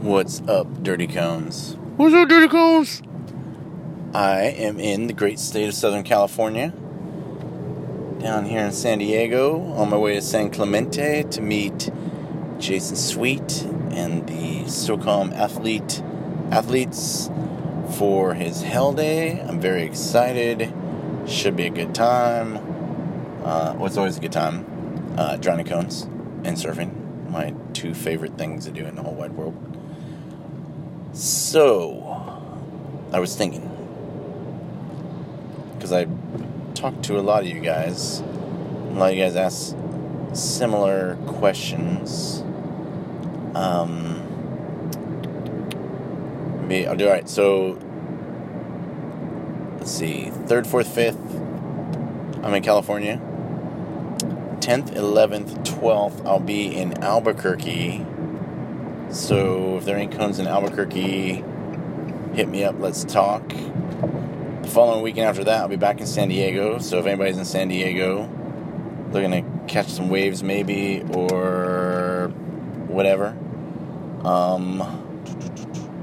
What's up, Dirty Cones? What's up, Dirty Cones? I am in the great state of Southern California, down here in San Diego, on my way to San Clemente to meet Jason Sweet and the SOCOM athlete athletes for his Hell Day. I'm very excited. Should be a good time. Uh, what's always a good time? Uh, Johnny Cones and surfing. My two favorite things to do in the whole wide world. So, I was thinking, because I talked to a lot of you guys, a lot of you guys asked similar questions. Um, maybe I'll do all right. So, let's see, third, fourth, fifth. I'm in California. 10th, 11th, 12th, I'll be in Albuquerque. So if there any cones in Albuquerque, hit me up. Let's talk. The following weekend after that, I'll be back in San Diego. So if anybody's in San Diego, looking to catch some waves, maybe or whatever. Um,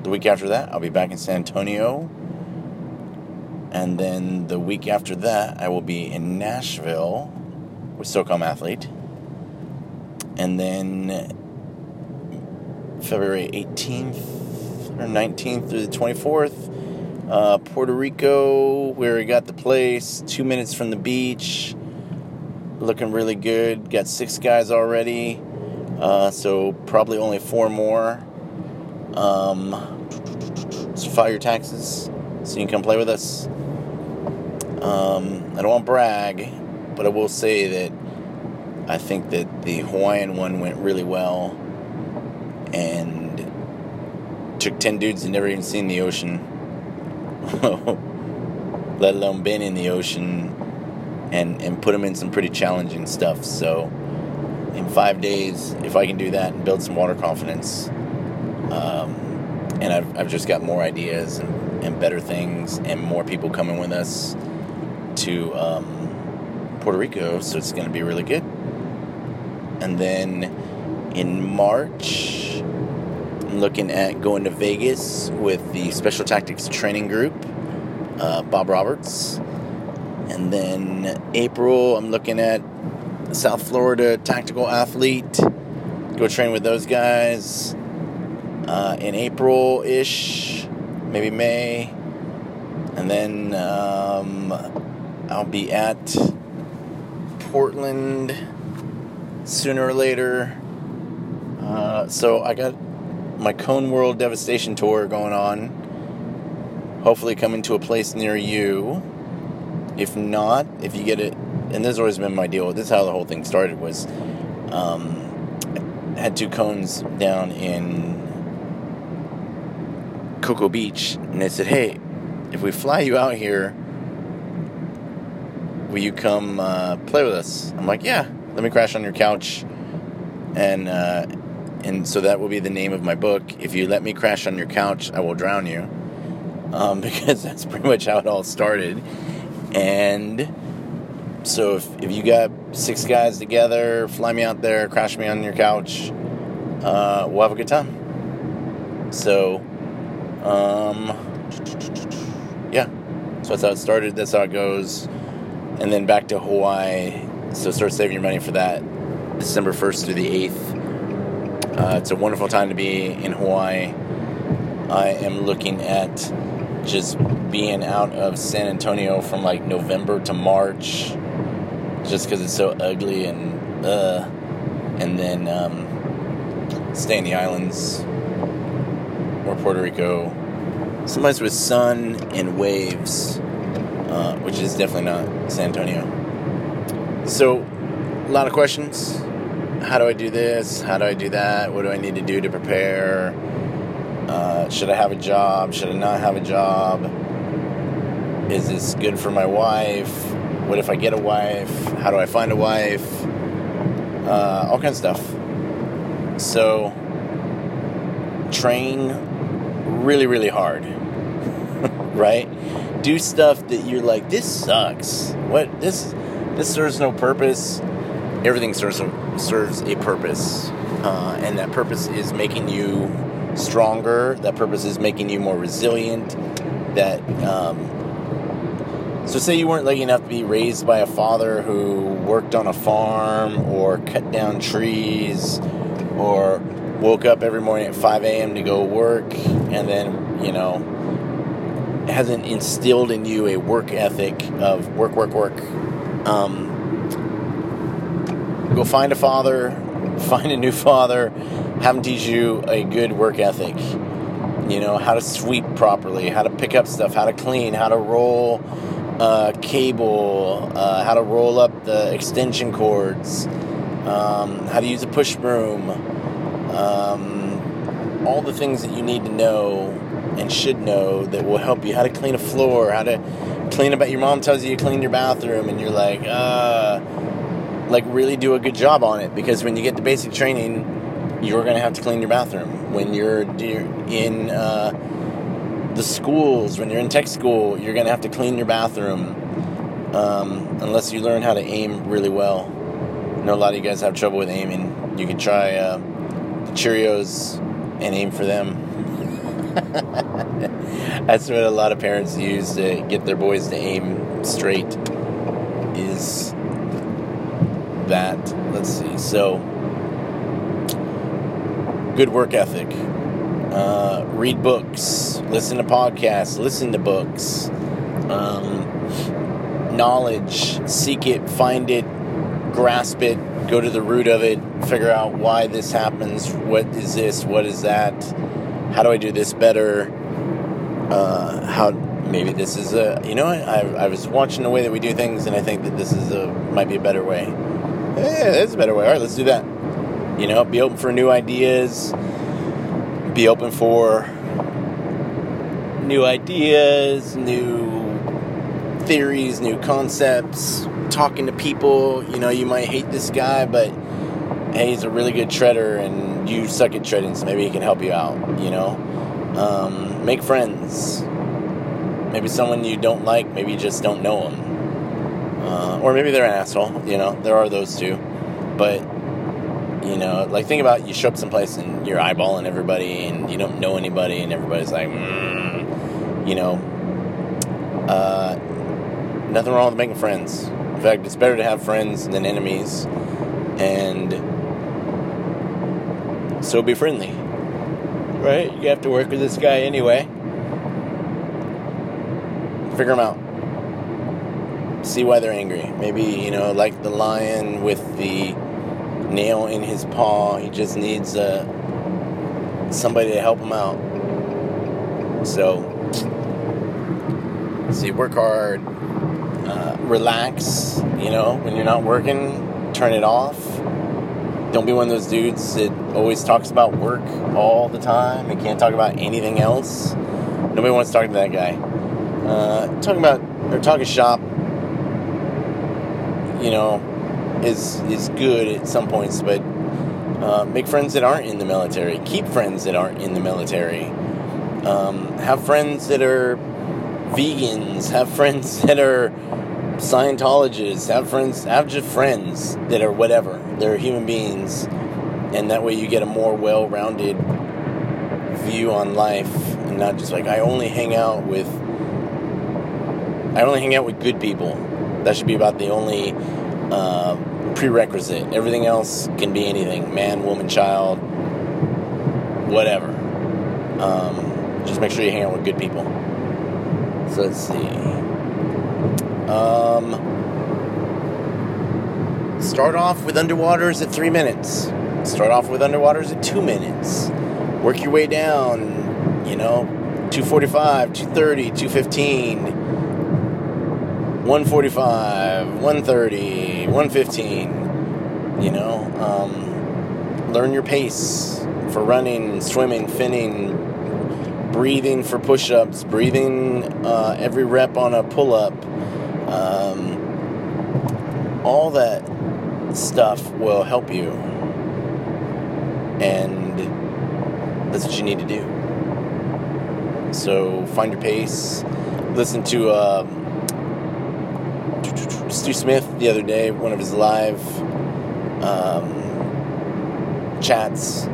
the week after that, I'll be back in San Antonio. And then the week after that, I will be in Nashville with SOCOM Athlete. And then February 18th or 19th through the 24th, uh, Puerto Rico, where we got the place, two minutes from the beach. Looking really good. Got six guys already. Uh, so probably only four more. Um, so file your taxes so you can come play with us. Um, I don't want to brag, but I will say that I think that the Hawaiian one went really well and took 10 dudes that never even seen the ocean, let alone been in the ocean, and, and put them in some pretty challenging stuff. So, in five days, if I can do that and build some water confidence, um, and I've, I've just got more ideas and, and better things, and more people coming with us to um, Puerto Rico, so it's going to be really good. And then in March, I'm looking at going to Vegas with the Special Tactics Training Group, uh, Bob Roberts. And then April, I'm looking at South Florida Tactical Athlete. Go train with those guys. Uh, in April ish, maybe May. And then um, I'll be at Portland sooner or later. Uh, so I got my Cone World Devastation Tour going on. Hopefully, coming to a place near you. If not, if you get it, and this has always been my deal. This is how the whole thing started. Was um, had two cones down in Cocoa Beach, and they said, "Hey, if we fly you out here, will you come uh, play with us?" I'm like, "Yeah, let me crash on your couch." And uh, and so that will be the name of my book. If you let me crash on your couch, I will drown you. Um, because that's pretty much how it all started. And so if, if you got six guys together, fly me out there, crash me on your couch, uh, we'll have a good time. So, um, yeah. So that's how it started. That's how it goes. And then back to Hawaii. So start saving your money for that. December 1st through the 8th. Uh, it's a wonderful time to be in Hawaii. I am looking at just being out of San Antonio from like November to March, just because it's so ugly and uh, and then um, stay in the islands or Puerto Rico, someplace with sun and waves, uh, which is definitely not San Antonio. So, a lot of questions. How do I do this? How do I do that? What do I need to do to prepare? Uh, should I have a job? Should I not have a job? Is this good for my wife? What if I get a wife? How do I find a wife? Uh, all kinds of stuff. So, train really, really hard, right? Do stuff that you're like, this sucks. What this this serves no purpose. Everything serves serves a purpose, uh, and that purpose is making you stronger. That purpose is making you more resilient. That um, so say you weren't lucky enough to be raised by a father who worked on a farm or cut down trees or woke up every morning at 5 a.m. to go work and then, you know, hasn't instilled in you a work ethic of work, work, work. Um, go find a father, find a new father, have him teach you a good work ethic. You know, how to sweep properly, how to pick up stuff, how to clean, how to roll uh, cable, uh, how to roll up the extension cords, um, how to use a push broom, um, all the things that you need to know and should know that will help you. How to clean a floor, how to clean about. Your mom tells you you clean your bathroom, and you're like, uh, like really do a good job on it because when you get the basic training, you're gonna have to clean your bathroom when you're in. Uh, the schools, when you're in tech school, you're going to have to clean your bathroom um, unless you learn how to aim really well. I know a lot of you guys have trouble with aiming. You can try uh, the Cheerios and aim for them. That's what a lot of parents use to get their boys to aim straight. Is that. Let's see. So good work ethic. Uh, read books, listen to podcasts, listen to books, um, knowledge, seek it, find it, grasp it, go to the root of it, figure out why this happens, what is this, what is that, how do I do this better, uh, how maybe this is a, you know, I, I was watching the way that we do things and I think that this is a, might be a better way. Yeah, that's a better way. All right, let's do that. You know, be open for new ideas be open for new ideas, new theories, new concepts, talking to people. You know, you might hate this guy, but hey, he's a really good shredder and you suck at shredding, so maybe he can help you out, you know? Um, make friends. Maybe someone you don't like, maybe you just don't know them. Uh, or maybe they're an asshole, you know, there are those too. But you know, like think about you show up someplace and you're eyeballing everybody and you don't know anybody and everybody's like, mm, you know, uh, nothing wrong with making friends. In fact, it's better to have friends than enemies, and so be friendly. Right? You have to work with this guy anyway. Figure him out. See why they're angry. Maybe, you know, like the lion with the nail in his paw. He just needs uh, somebody to help him out. So, see, work hard, uh, relax. You know, when you're not working, turn it off. Don't be one of those dudes that always talks about work all the time and can't talk about anything else. Nobody wants to talk to that guy. Uh, talking about or talking shop, you know, is is good at some points, but uh, make friends that aren't in the military. Keep friends that aren't in the military. Um, have friends that are vegans. Have friends that are Scientologists. Have friends. Have just friends that are whatever. They're human beings, and that way you get a more well-rounded view on life, and not just like I only hang out with. I only hang out with good people. That should be about the only uh, prerequisite. Everything else can be anything man, woman, child, whatever. Um, just make sure you hang out with good people. So let's see. Um, start off with underwaters at three minutes. Start off with underwaters at two minutes. Work your way down, you know, 245, 230, 215 145, 130, 115. You know, um, learn your pace for running, swimming, finning, breathing for push ups, breathing uh, every rep on a pull up. Um, all that stuff will help you. And that's what you need to do. So find your pace. Listen to. Uh, Stew Smith the other day, one of his live um, chats,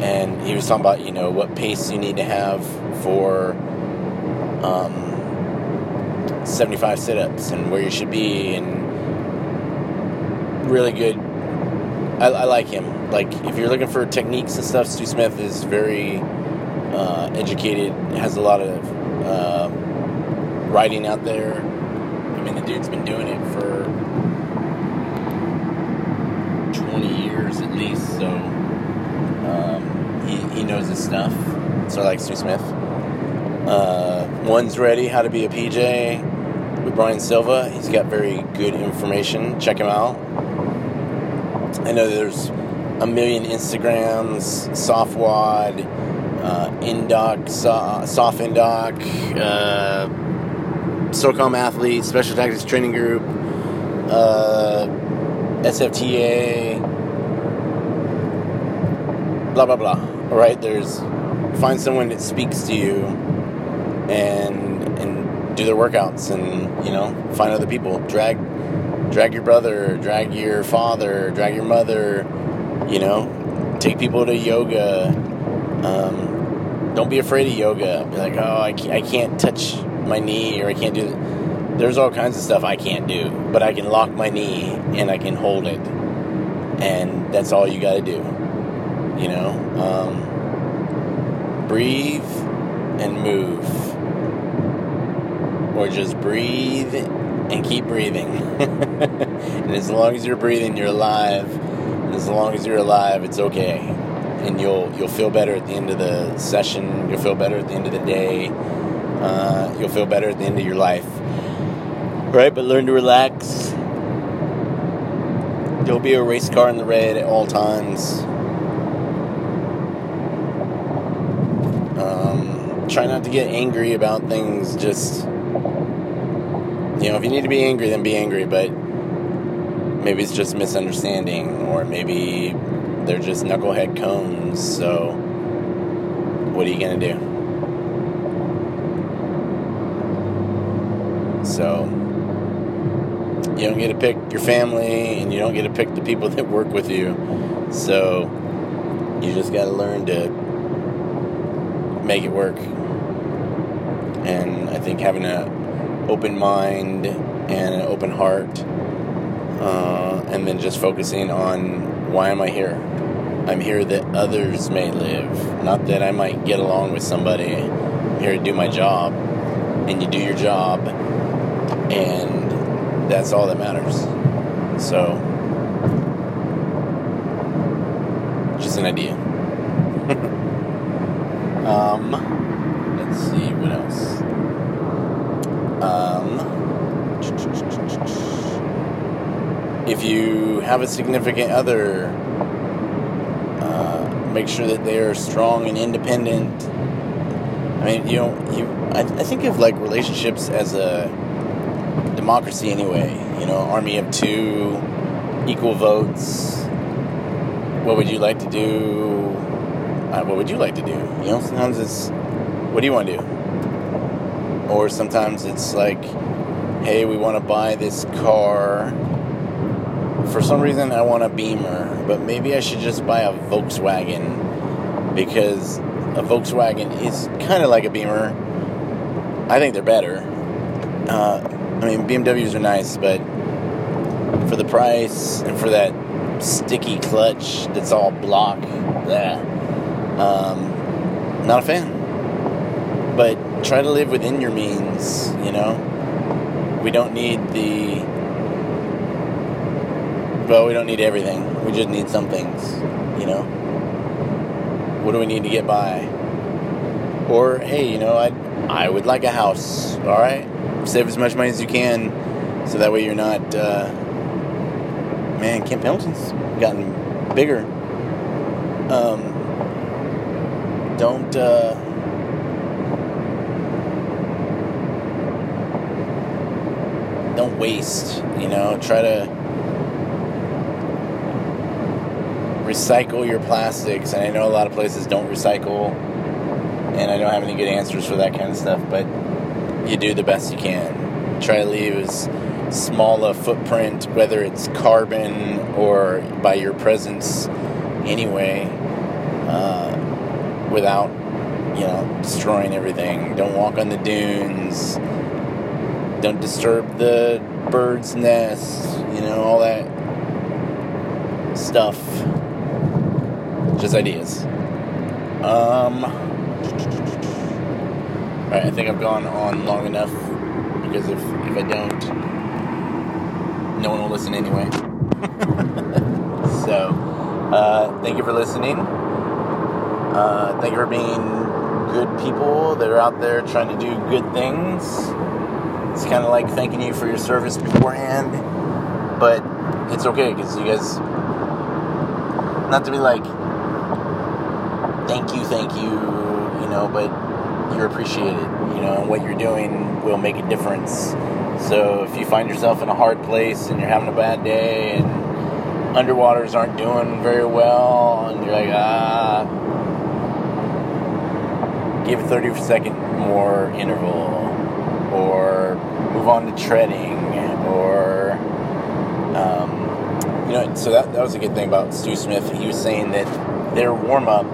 and he was talking about you know what pace you need to have for um, 75 sit-ups and where you should be and really good. I, I like him. Like if you're looking for techniques and stuff stew smith is very uh, educated has a lot of uh, writing out there dude's been doing it for 20 years at least so um, he, he knows his stuff so like stew smith uh, one's ready how to be a pj with Brian Silva. He's got very good information. Check him out. I know there's a million Instagrams, Softwad, uh, Indoc, so, Soft Indoc, uh, SOCOM Athlete, Special Tactics Training Group, uh, SFTA, blah, blah, blah. All right, there's find someone that speaks to you and and do their workouts and you know find other people. Drag drag your brother drag your father drag your mother you know? Take people to yoga. Um, don't be afraid of yoga. Be like oh I can't, I can't touch my knee or i can't do there's all kinds of stuff i can't do but i can lock my knee and i can hold it and that's all you got to do you know um, breathe and move or just breathe and keep breathing. and as long as you're breathing, you're alive. And as long as you're alive, it's okay. And you'll you'll feel better at the end of the session. You'll feel better at the end of the day. Uh, you'll feel better at the end of your life. Right? But learn to relax. You'll be a race car in the red at all times. Um, try not to get angry about things. Just you know, if you need to be angry, then be angry, but maybe it's just misunderstanding, or maybe they're just knucklehead cones, so what are you going to do? So, you don't get to pick your family, and you don't get to pick the people that work with you, so you just got to learn to make it work. And I think having an open mind and an open heart, uh, and then just focusing on why am I here? I'm here that others may live, not that I might get along with somebody. I'm here to do my job, and you do your job, and that's all that matters. So, just an idea. um, let's see what else. Um, if you have a significant other, uh, make sure that they are strong and independent. I mean, you know, you. I, I think of like relationships as a democracy anyway. You know, army of two, equal votes. What would you like to do? Uh, what would you like to do? You know, sometimes it's, what do you want to do? Or sometimes it's like, hey, we want to buy this car. For some reason, I want a Beamer, but maybe I should just buy a Volkswagen because a Volkswagen is kind of like a Beamer. I think they're better. Uh, I mean, BMWs are nice, but for the price and for that sticky clutch that's all block, yeah, um, not a fan. But try to live within your means, you know? We don't need the. Well, we don't need everything. We just need some things, you know? What do we need to get by? Or, hey, you know, I I would like a house, alright? Save as much money as you can so that way you're not. Uh, man, Camp Pendleton's gotten bigger. Um, don't. Uh, don't waste, you know, try to recycle your plastics. And I know a lot of places don't recycle, and I don't have any good answers for that kind of stuff, but you do the best you can. Try to leave as small a footprint, whether it's carbon or by your presence anyway. Uh, without, you know, destroying everything. Don't walk on the dunes. Don't disturb the bird's nest. You know, all that stuff. Just ideas. Um. Alright, I think I've gone on long enough because if, if I don't, no one will listen anyway. so, uh, thank you for listening. Uh, thank you for being good people that are out there trying to do good things. It's kind of like thanking you for your service beforehand, but it's okay because you guys, not to be like, thank you, thank you, you know, but you're appreciated, you know, and what you're doing will make a difference. So if you find yourself in a hard place and you're having a bad day and underwaters aren't doing very well and you're like, ah, give a 30 second more interval or move on to treading or, um, you know, so that, that was a good thing about Stew Smith. He was saying that their warm up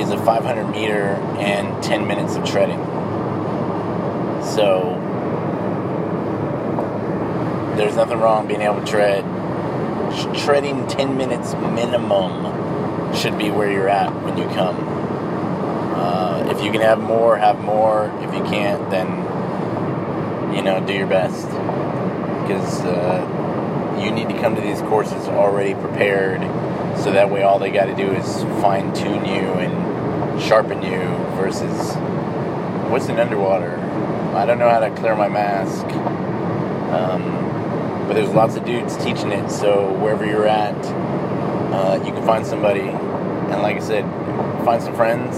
is a 500 meter and 10 minutes of treading. So there's nothing wrong being able to tread. Treading 10 minutes minimum should be where you're at when you come. Uh, if you can have more, have more. If you can't, then you know, do your best because uh, you need to come to these courses already prepared so that way all they got to do is fine tune you and sharpen you versus what's in underwater i don't know how to clear my mask um, but there's lots of dudes teaching it so wherever you're at uh, you can find somebody and like i said find some friends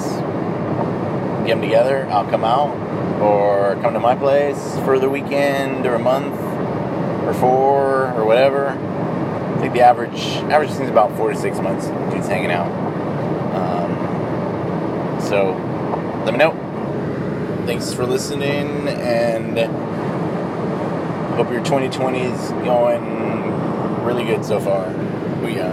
get them together i'll come out or come to my place for the weekend or a month or four or whatever I think the average average seems about four to six months. Dudes hanging out. So let me know. Thanks for listening, and hope your 2020 is going really good so far. We uh,